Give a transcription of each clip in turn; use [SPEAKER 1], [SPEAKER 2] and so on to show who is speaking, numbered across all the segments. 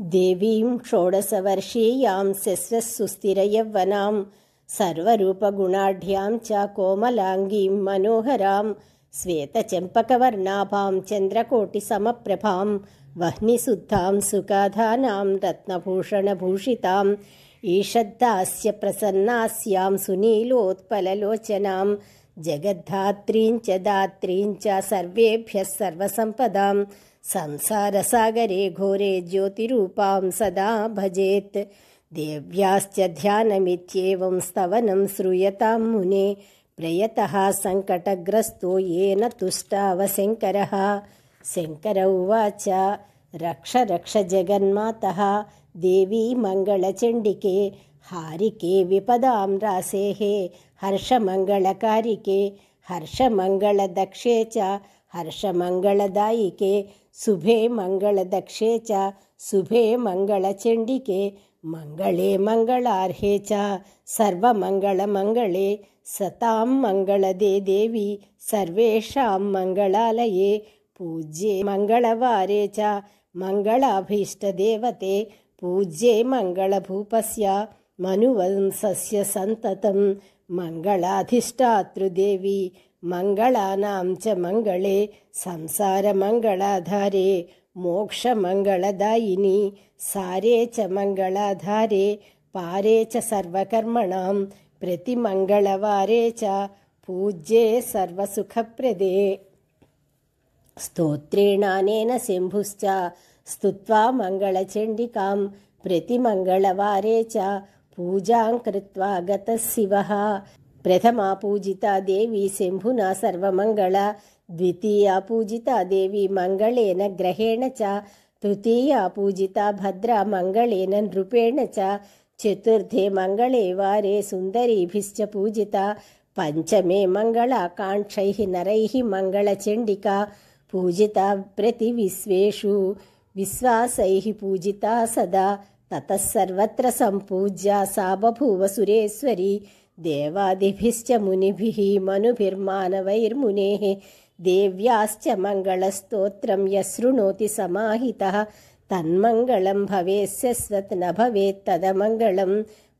[SPEAKER 1] देवीं षोडशवर्षीयां सुस्थिरयौवनां सर्वरूपगुणाढ्यां च कोमलाङ्गीं मनोहरां श्वेतचम्पकवर्णाभां चन्द्रकोटिसमप्रभां वह्निशुद्धां सुकाधानां रत्नभूषणभूषिताम् ईषद्दास्य प्रसन्नास्यां सुनीलोत्पललोचनां जगद्धात्रीं च दात्रीं च सर्वेभ्यः सर्वसम्पदां संसारसागरे घोरे ज्योतिरूपां सदा भजेत्। देव्याश्च ध्यानमित्येवं स्तवनं श्रूयतां मुने प्रयतः सङ्कटग्रस्तो येन तुष्टावशङ्करः। शङ्कर उवाच रक्ष रक्ष जगन्मातः देवी मङ्गलचण्डिके हारिके विपदां रासेः हर्षमङ्गलकारिके हर्षमङ्गलदक्षे च हर्षमङ्गलदायिके शुभे मङ्गलदक्षे च शुभे मङ्गलचण्डिके मङ्गले मङ्गलार्हे च सर्वमङ्गलमङ्गले सतां मङ्गलदे देवी सर्वेषां मङ्गलालये पूज्ये मङ्गलवारे च मङ्गलाभीष्टदेवते पूज्ये मङ्गलभूपस्य मनुवंशस्य सन्ततं मङ्गलाधिष्ठातृदेवी। मङ्गलानां च मङ्गले संसारमङ्गलाधारे मोक्षमङ्गलदायिनी सारे च मङ्गलाधारे पारे च सर्वकर्मणां प्रतिमङ्गलवारे च पूज्ये सर्वसुखप्रदे। स्तोत्रेणानेन सिंहुश्च स्तुत्वा मङ्गलचण्डिकां प्रतिमङ्गलवारे च पूजां कृत्वा गतः शिवः प्रथमा पूजिता देवी शम्भुना सर्वमङ्गला द्वितीया पूजिता देवी मङ्गलेन ग्रहेण च तृतीया पूजिता भद्रा मङ्गलेन नृपेण च चतुर्थे मङ्गले वारे सुन्दरीभिश्च पूजिता पञ्चमे मङ्गलाकाङ्क्षैः नरैः मङ्गलचण्डिका पूजिता प्रतिविश्वेषु विश्वासैः पूजिता सदा ततः सर्वत्र सम्पूज्या सा बभूव सुरेश्वरी। देवादिभिश्च मुनिभिः मनुभिर्मानवैर्मुनेः देव्याश्च मङ्गलस्तोत्रं यः शृणोति समाहितः। तन्मङ्गलं भवेत् न भवेत् तदमङ्गलं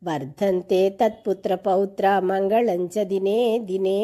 [SPEAKER 1] वर्धन्ते तत्पुत्रपौत्रा मङ्गलं च दिने दिने